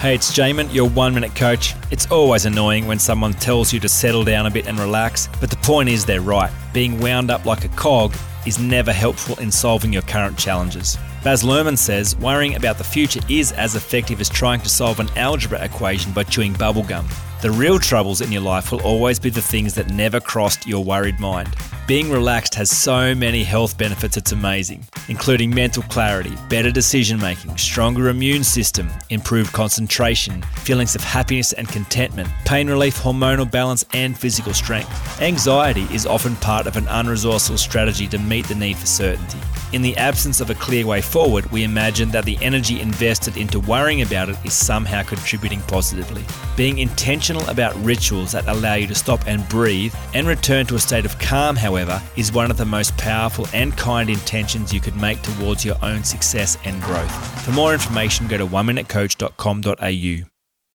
Hey, it's Jaemin, your one minute coach. It's always annoying when someone tells you to settle down a bit and relax, but the point is they're right. Being wound up like a cog is never helpful in solving your current challenges. Baz Luhrmann says worrying about the future is as effective as trying to solve an algebra equation by chewing bubblegum. The real troubles in your life will always be the things that never crossed your worried mind. Being relaxed has so many health benefits, it's amazing, including mental clarity, better decision making, stronger immune system, improved concentration, feelings of happiness and contentment, pain relief, hormonal balance, and physical strength. Anxiety is often part of an unresourceful strategy to meet the need for certainty. In the absence of a clear way forward, we imagine that the energy invested into worrying about it is somehow contributing positively. Being intentional about rituals that allow you to stop and breathe and return to a state of calm, however, is one of the most powerful and kind intentions you could make towards your own success and growth. For more information, go to oneminutecoach.com.au.